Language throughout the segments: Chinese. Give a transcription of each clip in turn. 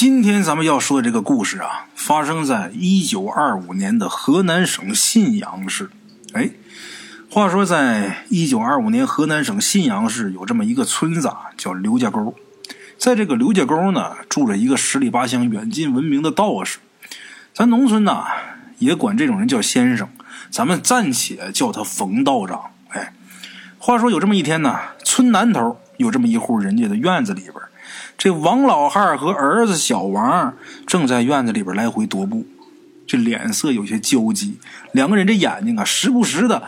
今天咱们要说的这个故事啊，发生在一九二五年的河南省信阳市。哎，话说在一九二五年，河南省信阳市有这么一个村子啊，叫刘家沟。在这个刘家沟呢，住着一个十里八乡、远近闻名的道士。咱农村呐，也管这种人叫先生，咱们暂且叫他冯道长。哎，话说有这么一天呢，村南头有这么一户人家的院子里边。这王老汉和儿子小王正在院子里边来回踱步，这脸色有些焦急，两个人这眼睛啊，时不时的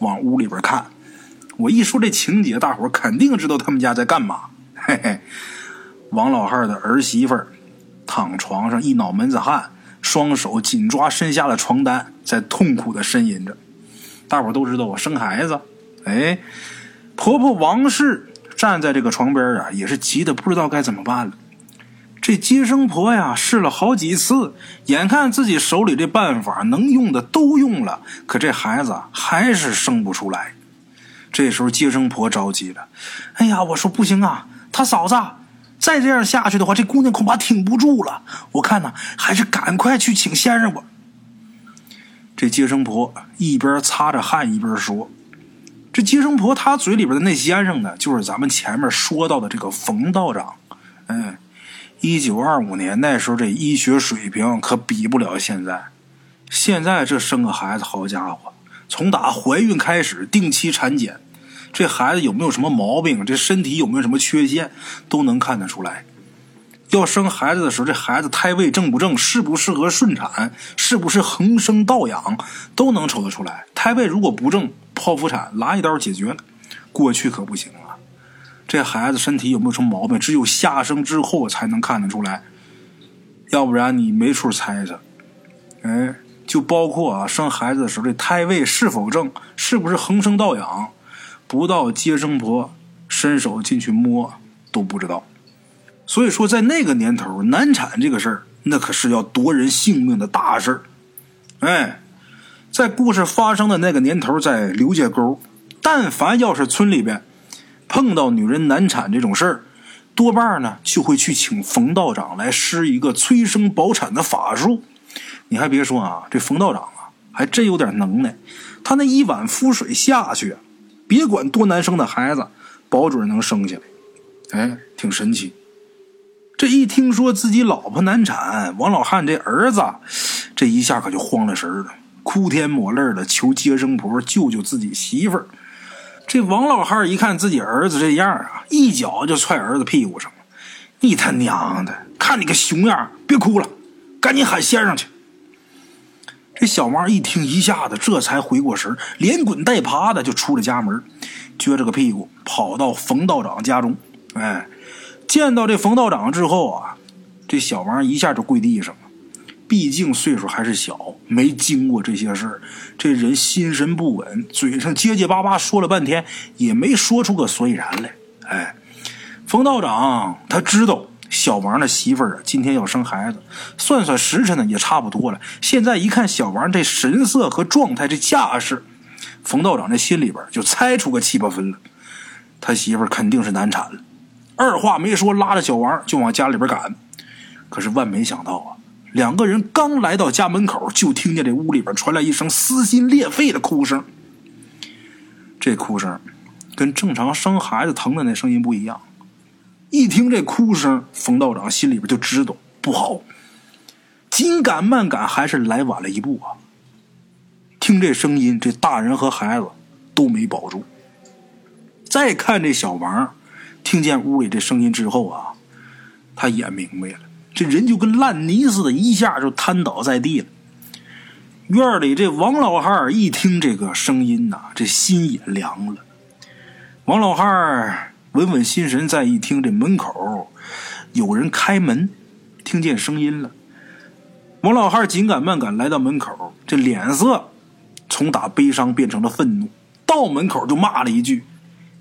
往屋里边看。我一说这情节，大伙肯定知道他们家在干嘛。嘿嘿，王老汉的儿媳妇躺床上一脑门子汗，双手紧抓身下的床单，在痛苦的呻吟着。大伙都知道我生孩子，哎，婆婆王氏。站在这个床边啊，也是急得不知道该怎么办了。这接生婆呀，试了好几次，眼看自己手里这办法能用的都用了，可这孩子还是生不出来。这时候接生婆着急了：“哎呀，我说不行啊，他嫂子再这样下去的话，这姑娘恐怕挺不住了。我看呢，还是赶快去请先生吧。”这接生婆一边擦着汗一边说。这接生婆她嘴里边的那先生呢，就是咱们前面说到的这个冯道长。嗯，一九二五年那时候这医学水平可比不了现在。现在这生个孩子，好家伙，从打怀孕开始，定期产检，这孩子有没有什么毛病，这身体有没有什么缺陷，都能看得出来。要生孩子的时候，这孩子胎位正不正，适不适合顺产，是不是横生倒养，都能瞅得出来。胎位如果不正，剖腹产拉一刀解决了。过去可不行啊，这孩子身体有没有什么毛病，只有下生之后才能看得出来，要不然你没处猜测。哎，就包括啊，生孩子的时候这胎位是否正，是不是横生倒养，不到接生婆伸手进去摸都不知道。所以说，在那个年头，难产这个事儿，那可是要夺人性命的大事儿。哎，在故事发生的那个年头，在刘家沟，但凡要是村里边碰到女人难产这种事儿，多半呢就会去请冯道长来施一个催生保产的法术。你还别说啊，这冯道长啊，还真有点能耐。他那一碗符水下去，别管多难生的孩子，保准能生下来。哎，挺神奇。这一听说自己老婆难产，王老汉这儿子这一下可就慌了神了，哭天抹泪的求接生婆救救自己媳妇儿。这王老汉一看自己儿子这样啊，一脚就踹儿子屁股上了：“你他娘的，看你个熊样，别哭了，赶紧喊先生去！”这小王一听，一下子这才回过神连滚带爬的就出了家门，撅着个屁股跑到冯道长家中，哎。见到这冯道长之后啊，这小王一下就跪地上了。毕竟岁数还是小，没经过这些事儿，这人心神不稳，嘴上结结巴巴说了半天，也没说出个所以然来。哎，冯道长他知道小王的媳妇儿啊今天要生孩子，算算时辰呢也差不多了。现在一看小王这神色和状态，这架势，冯道长这心里边就猜出个七八分了，他媳妇儿肯定是难产了。二话没说，拉着小王就往家里边赶。可是万没想到啊，两个人刚来到家门口，就听见这屋里边传来一声撕心裂肺的哭声。这哭声跟正常生孩子疼的那声音不一样。一听这哭声，冯道长心里边就知道不好。紧赶慢赶，还是来晚了一步啊！听这声音，这大人和孩子都没保住。再看这小王。听见屋里这声音之后啊，他也明白了，这人就跟烂泥似的，一下就瘫倒在地了。院里这王老汉一听这个声音呐，这心也凉了。王老汉稳稳心神，再一听这门口有人开门，听见声音了。王老汉紧赶慢赶来到门口，这脸色从打悲伤变成了愤怒，到门口就骂了一句：“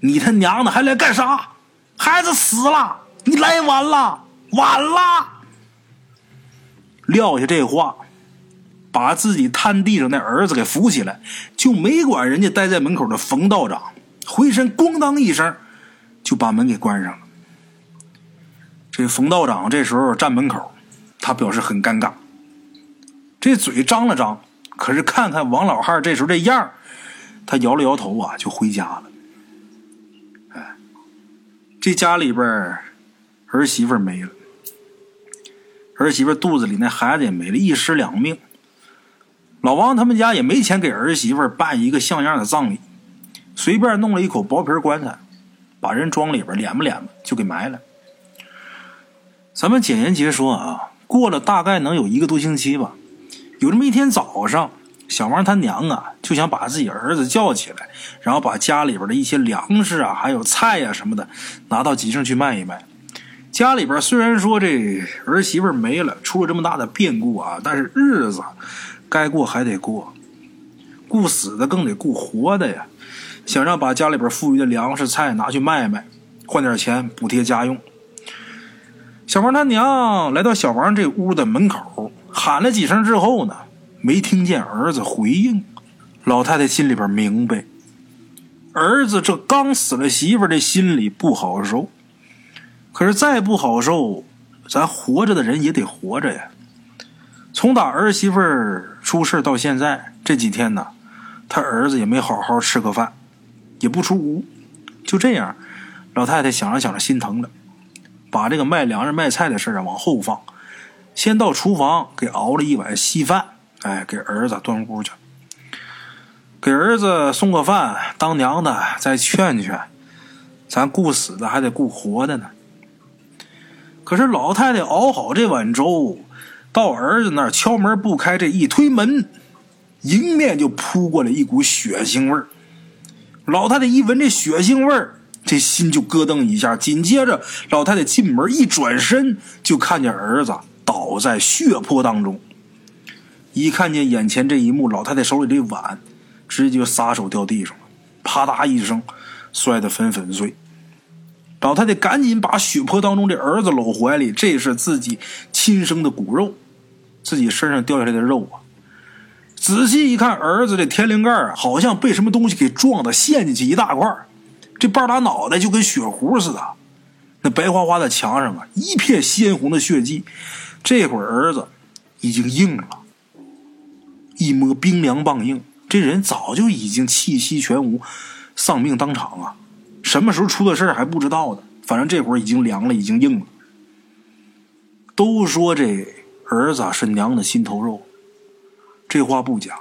你他娘的还来干啥？”孩子死了，你来晚了，晚了。撂下这话，把自己瘫地上那儿子给扶起来，就没管人家待在门口的冯道长，回身咣当一声，就把门给关上了。这冯道长这时候站门口，他表示很尴尬，这嘴张了张，可是看看王老汉这时候这样他摇了摇头啊，就回家了。这家里边儿媳妇没了，儿媳妇肚子里那孩子也没了，一尸两命。老王他们家也没钱给儿媳妇办一个像样的葬礼，随便弄了一口薄皮棺材，把人装里边，敛吧敛吧就给埋了。咱们简言结说啊，过了大概能有一个多星期吧，有这么一天早上，小王他娘啊就想把自己儿子叫起来，然后把家里边的一些粮食啊，还有菜呀什么的拿到集上去卖一卖。家里边虽然说这儿媳妇没了，出了这么大的变故啊，但是日子。该过还得过，顾死的更得顾活的呀。想让把家里边富裕的粮食菜拿去卖卖，换点钱补贴家用。小王他娘来到小王这屋的门口，喊了几声之后呢，没听见儿子回应。老太太心里边明白，儿子这刚死了媳妇，这心里不好受。可是再不好受，咱活着的人也得活着呀。从打儿媳妇出事到现在这几天呢，他儿子也没好好吃个饭，也不出屋。就这样，老太太想着想着心疼了，把这个卖粮食卖菜的事啊往后放，先到厨房给熬了一碗稀饭，哎，给儿子端屋去，给儿子送个饭。当娘的再劝劝，咱顾死的还得顾活的呢。可是老太太熬好这碗粥。到儿子那儿敲门不开，这一推门，迎面就扑过来一股血腥味儿。老太太一闻这血腥味儿，这心就咯噔一下。紧接着，老太太进门一转身，就看见儿子倒在血泊当中。一看见眼前这一幕，老太太手里这碗直接撒手掉地上了，啪嗒一声摔得粉粉碎。老太太赶紧把血泊当中这儿子搂怀里，这是自己亲生的骨肉。自己身上掉下来的肉啊，仔细一看，儿子这天灵盖啊，好像被什么东西给撞的陷进去一大块这半拉脑袋就跟血糊似的，那白花花的墙上啊，一片鲜红的血迹。这会儿儿子已经硬了，一摸冰凉棒硬，这人早就已经气息全无，丧命当场啊！什么时候出的事还不知道呢，反正这会儿已经凉了，已经硬了。都说这。儿子是娘的心头肉，这话不假。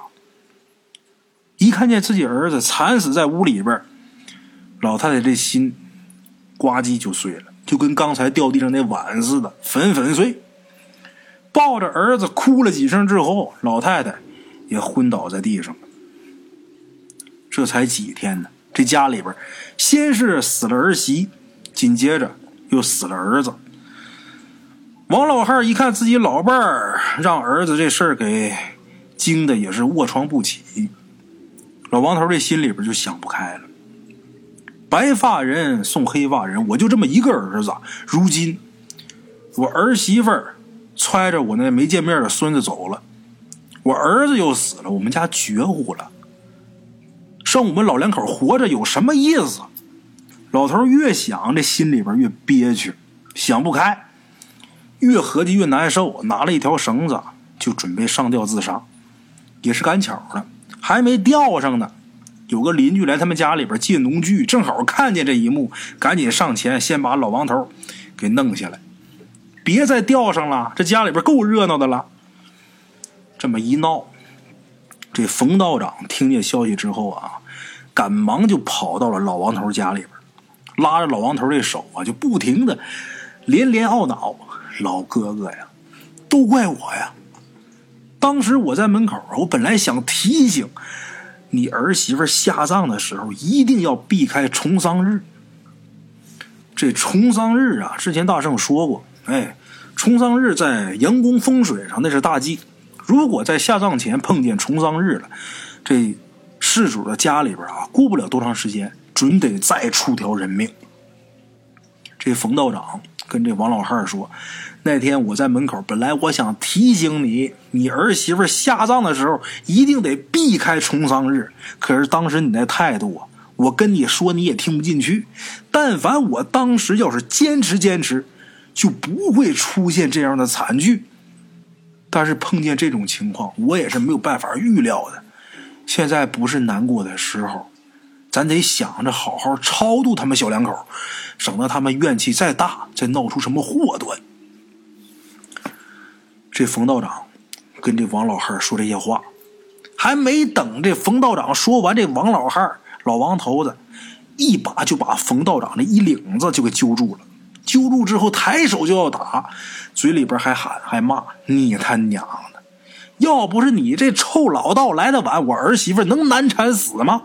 一看见自己儿子惨死在屋里边，老太太这心呱唧就碎了，就跟刚才掉地上那碗似的，粉粉碎。抱着儿子哭了几声之后，老太太也昏倒在地上了。这才几天呢，这家里边先是死了儿媳，紧接着又死了儿子。王老汉一看自己老伴儿让儿子这事儿给惊的也是卧床不起，老王头这心里边就想不开了。白发人送黑发人，我就这么一个儿子，如今我儿媳妇儿揣着我那没见面的孙子走了，我儿子又死了，我们家绝户了，剩我们老两口活着有什么意思？老头越想这心里边越憋屈，想不开。越合计越难受，拿了一条绳子就准备上吊自杀。也是赶巧了，还没吊上呢，有个邻居来他们家里边借农具，正好看见这一幕，赶紧上前先把老王头给弄下来，别再吊上了，这家里边够热闹的了。这么一闹，这冯道长听见消息之后啊，赶忙就跑到了老王头家里边，拉着老王头的手啊，就不停的连连懊恼。老哥哥呀，都怪我呀！当时我在门口，我本来想提醒你儿媳妇下葬的时候，一定要避开重丧日。这重丧日啊，之前大圣说过，哎，重丧日在阳宫风水上那是大忌。如果在下葬前碰见重丧日了，这事主的家里边啊，过不了多长时间，准得再出条人命。这冯道长。跟这王老汉说：“那天我在门口，本来我想提醒你，你儿媳妇下葬的时候一定得避开重丧日。可是当时你那态度啊，我跟你说你也听不进去。但凡我当时要是坚持坚持，就不会出现这样的惨剧。但是碰见这种情况，我也是没有办法预料的。现在不是难过的时候，咱得想着好好超度他们小两口，省得他们怨气再大，再闹出什么祸端。这冯道长跟这王老汉说这些话，还没等这冯道长说完，这王老汉老王头子一把就把冯道长的衣领子就给揪住了。揪住之后，抬手就要打，嘴里边还喊还骂：“你他娘的！要不是你这臭老道来的晚，我儿媳妇能难产死吗？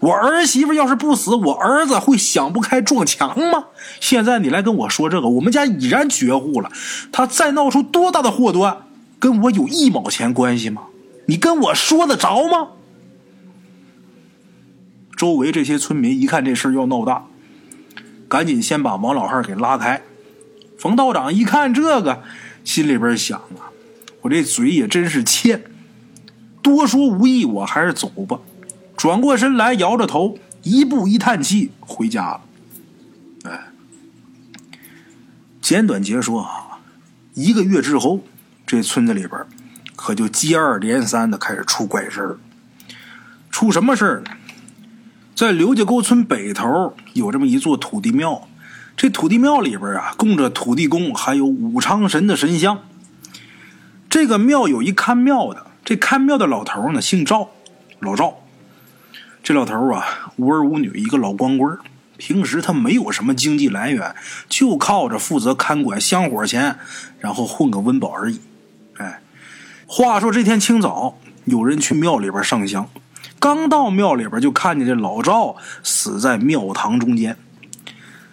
我儿媳妇要是不死，我儿子会想不开撞墙吗？现在你来跟我说这个，我们家已然绝户了，他再闹出多大的祸端，跟我有一毛钱关系吗？你跟我说得着吗？”周围这些村民一看这事要闹大。赶紧先把王老汉给拉开。冯道长一看这个，心里边想啊，我这嘴也真是欠，多说无益，我还是走吧。转过身来，摇着头，一步一叹气，回家了。哎，简短截说啊，一个月之后，这村子里边可就接二连三的开始出怪事儿。出什么事儿呢？在刘家沟村北头有这么一座土地庙，这土地庙里边啊供着土地公，还有武昌神的神像。这个庙有一看庙的，这看庙的老头呢姓赵，老赵。这老头啊无儿无女，一个老光棍平时他没有什么经济来源，就靠着负责看管香火钱，然后混个温饱而已。哎，话说这天清早，有人去庙里边上香。刚到庙里边，就看见这老赵死在庙堂中间。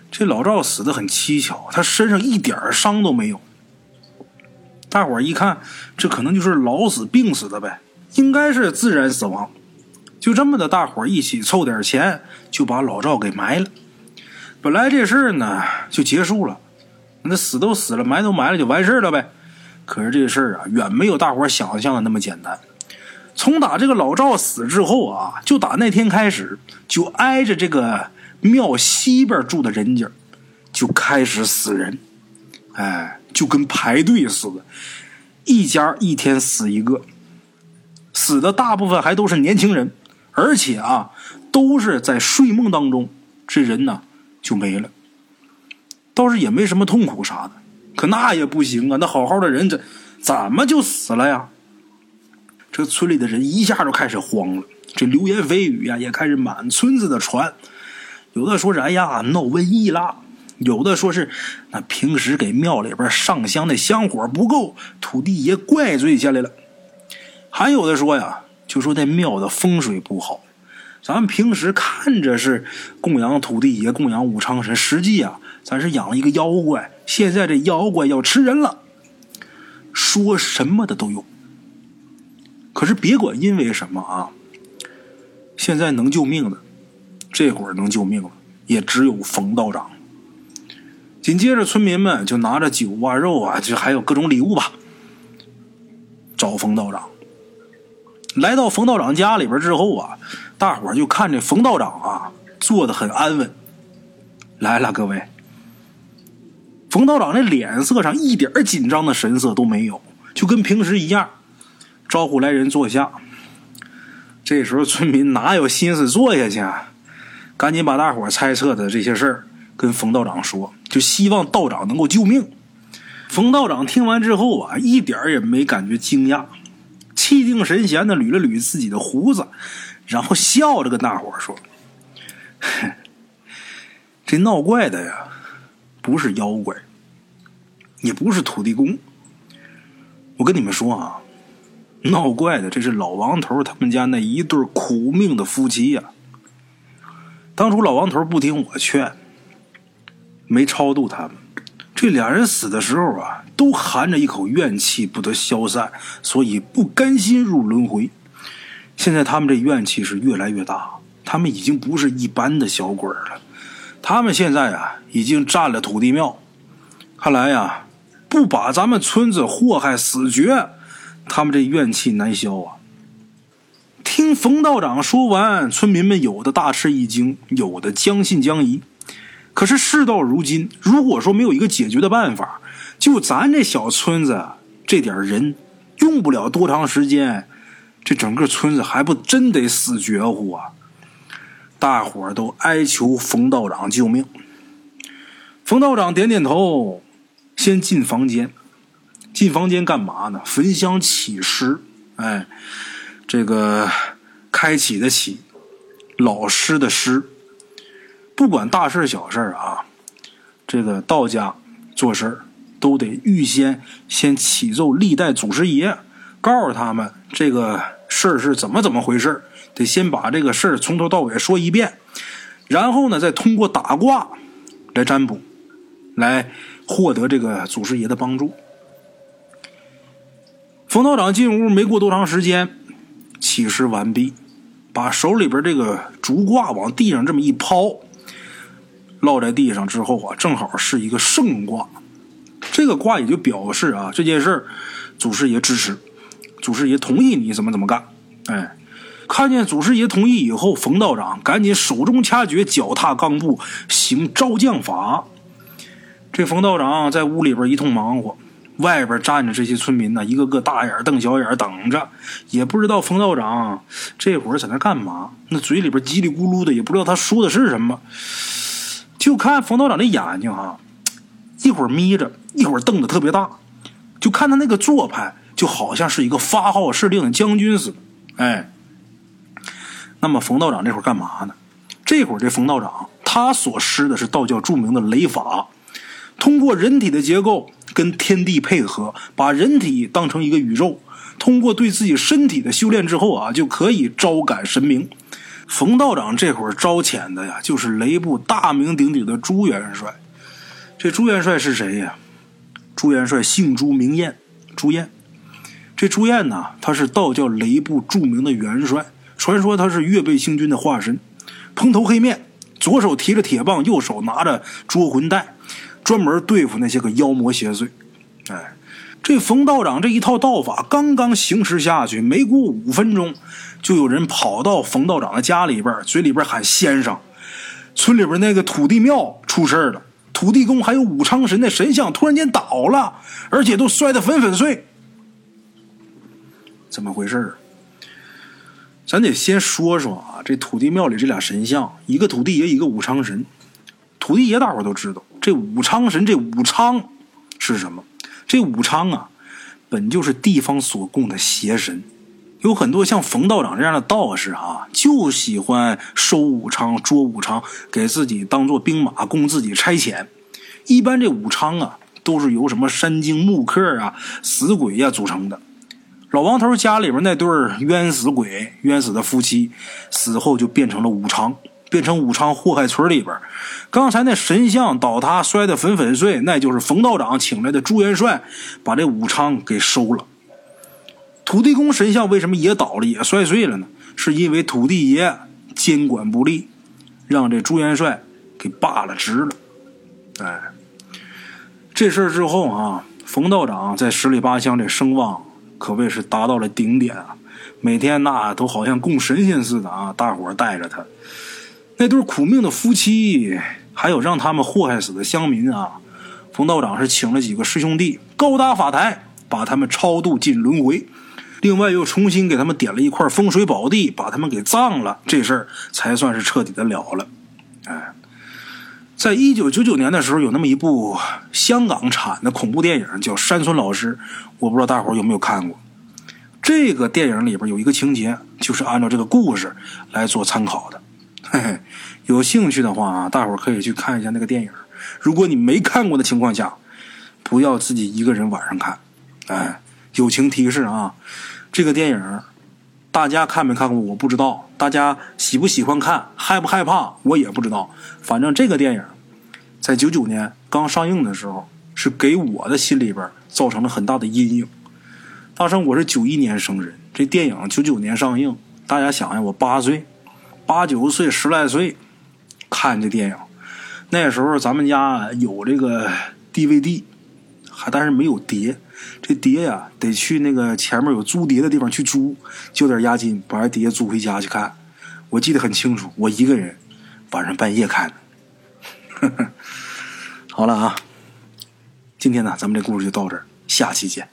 这老赵死的很蹊跷，他身上一点伤都没有。大伙一看，这可能就是老死病死的呗，应该是自然死亡。就这么的，大伙一起凑点钱，就把老赵给埋了。本来这事儿呢就结束了，那死都死了，埋都埋了，就完事了呗。可是这事儿啊，远没有大伙想象的那么简单。从打这个老赵死之后啊，就打那天开始，就挨着这个庙西边住的人家，就开始死人，哎，就跟排队似的，一家一天死一个，死的大部分还都是年轻人，而且啊，都是在睡梦当中，这人呢就没了，倒是也没什么痛苦啥的，可那也不行啊，那好好的人怎怎么就死了呀？这村里的人一下就开始慌了，这流言蜚语呀也开始满村子的传。有的说是哎呀闹瘟疫啦，有的说是那平时给庙里边上香的香火不够，土地爷怪罪下来了。还有的说呀，就说那庙的风水不好。咱们平时看着是供养土地爷、供养武昌神，实际啊咱是养了一个妖怪。现在这妖怪要吃人了，说什么的都有。可是别管因为什么啊，现在能救命的，这会儿能救命了，也只有冯道长。紧接着，村民们就拿着酒啊、肉啊，就还有各种礼物吧，找冯道长。来到冯道长家里边之后啊，大伙就看这冯道长啊，坐的很安稳。来了，各位，冯道长那脸色上一点紧张的神色都没有，就跟平时一样。招呼来人坐下。这时候村民哪有心思坐下去啊？赶紧把大伙猜测的这些事儿跟冯道长说，就希望道长能够救命。冯道长听完之后啊，一点也没感觉惊讶，气定神闲的捋了捋自己的胡子，然后笑着跟大伙说：“这闹怪的呀，不是妖怪，也不是土地公。我跟你们说啊。” 闹怪的，这是老王头他们家那一对苦命的夫妻呀。当初老王头不听我劝，没超度他们，这俩人死的时候啊，都含着一口怨气不得消散，所以不甘心入轮回。现在他们这怨气是越来越大，他们已经不是一般的小鬼了，他们现在啊，已经占了土地庙。看来呀，不把咱们村子祸害死绝。他们这怨气难消啊！听冯道长说完，村民们有的大吃一惊，有的将信将疑。可是事到如今，如果说没有一个解决的办法，就咱这小村子这点人，用不了多长时间，这整个村子还不真得死绝乎啊！大伙儿都哀求冯道长救命。冯道长点点头，先进房间。进房间干嘛呢？焚香起诗。哎，这个开启的启，老师的师。不管大事小事啊，这个道家做事都得预先先启奏历代祖师爷，告诉他们这个事儿是怎么怎么回事得先把这个事儿从头到尾说一遍，然后呢，再通过打卦来占卜。来获得这个祖师爷的帮助。冯道长进屋没过多长时间，起尸完毕，把手里边这个竹卦往地上这么一抛，落在地上之后啊，正好是一个圣卦。这个卦也就表示啊，这件事祖师爷支持，祖师爷同意你怎么怎么干。哎，看见祖师爷同意以后，冯道长赶紧手中掐诀，脚踏钢步，行招降法。这冯道长在屋里边一通忙活，外边站着这些村民呢，一个个大眼瞪小眼等着，也不知道冯道长这会儿在那干嘛。那嘴里边叽里咕噜的，也不知道他说的是什么。就看冯道长的眼睛啊，一会儿眯着，一会儿瞪得特别大，就看他那个做派，就好像是一个发号施令的将军似的。哎，那么冯道长这会儿干嘛呢？这会儿这冯道长他所施的是道教著名的雷法。通过人体的结构跟天地配合，把人体当成一个宇宙，通过对自己身体的修炼之后啊，就可以招感神明。冯道长这会儿招遣的呀，就是雷部大名鼎鼎的朱元帅。这朱元帅是谁呀？朱元帅姓朱名彦，朱彦。这朱彦呢，他是道教雷部著名的元帅，传说他是岳背星君的化身，蓬头黑面，左手提着铁棒，右手拿着捉魂带。专门对付那些个妖魔邪祟，哎，这冯道长这一套道法刚刚行持下去，没过五分钟，就有人跑到冯道长的家里边，嘴里边喊先生，村里边那个土地庙出事了，土地公还有武昌神的神像突然间倒了，而且都摔得粉粉碎，怎么回事咱得先说说啊，这土地庙里这俩神像，一个土地爷，一个武昌神。土地爷大伙都知道。这武昌神，这武昌是什么？这武昌啊，本就是地方所供的邪神，有很多像冯道长这样的道士啊，就喜欢收武昌、捉武昌，给自己当做兵马，供自己差遣。一般这武昌啊，都是由什么山精、木客啊、死鬼呀组成的。老王头家里边那对冤死鬼、冤死的夫妻，死后就变成了武昌。变成武昌祸害村里边，刚才那神像倒塌摔得粉粉碎，那就是冯道长请来的朱元帅把这武昌给收了。土地公神像为什么也倒了也摔碎了呢？是因为土地爷监管不力，让这朱元帅给罢了职了。哎，这事儿之后啊，冯道长在十里八乡这声望可谓是达到了顶点啊，每天那都好像供神仙似的啊，大伙带着他。那对苦命的夫妻，还有让他们祸害死的乡民啊！冯道长是请了几个师兄弟，高搭法台，把他们超度进轮回。另外又重新给他们点了一块风水宝地，把他们给葬了。这事儿才算是彻底的了了。哎，在一九九九年的时候，有那么一部香港产的恐怖电影，叫《山村老师》，我不知道大伙有没有看过。这个电影里边有一个情节，就是按照这个故事来做参考的。嘿嘿，有兴趣的话啊，大伙可以去看一下那个电影。如果你没看过的情况下，不要自己一个人晚上看。哎，友情提示啊，这个电影大家看没看过我不知道，大家喜不喜欢看，害不害怕我也不知道。反正这个电影在九九年刚上映的时候，是给我的心里边造成了很大的阴影。大生我是九一年生人，这电影九九年上映，大家想想，我八岁。八九岁、十来岁看这电影，那时候咱们家有这个 DVD，还但是没有碟。这碟呀，得去那个前面有租碟的地方去租，交点押金，把碟租回家去看。我记得很清楚，我一个人晚上半夜看的。好了啊，今天呢，咱们这故事就到这儿，下期见。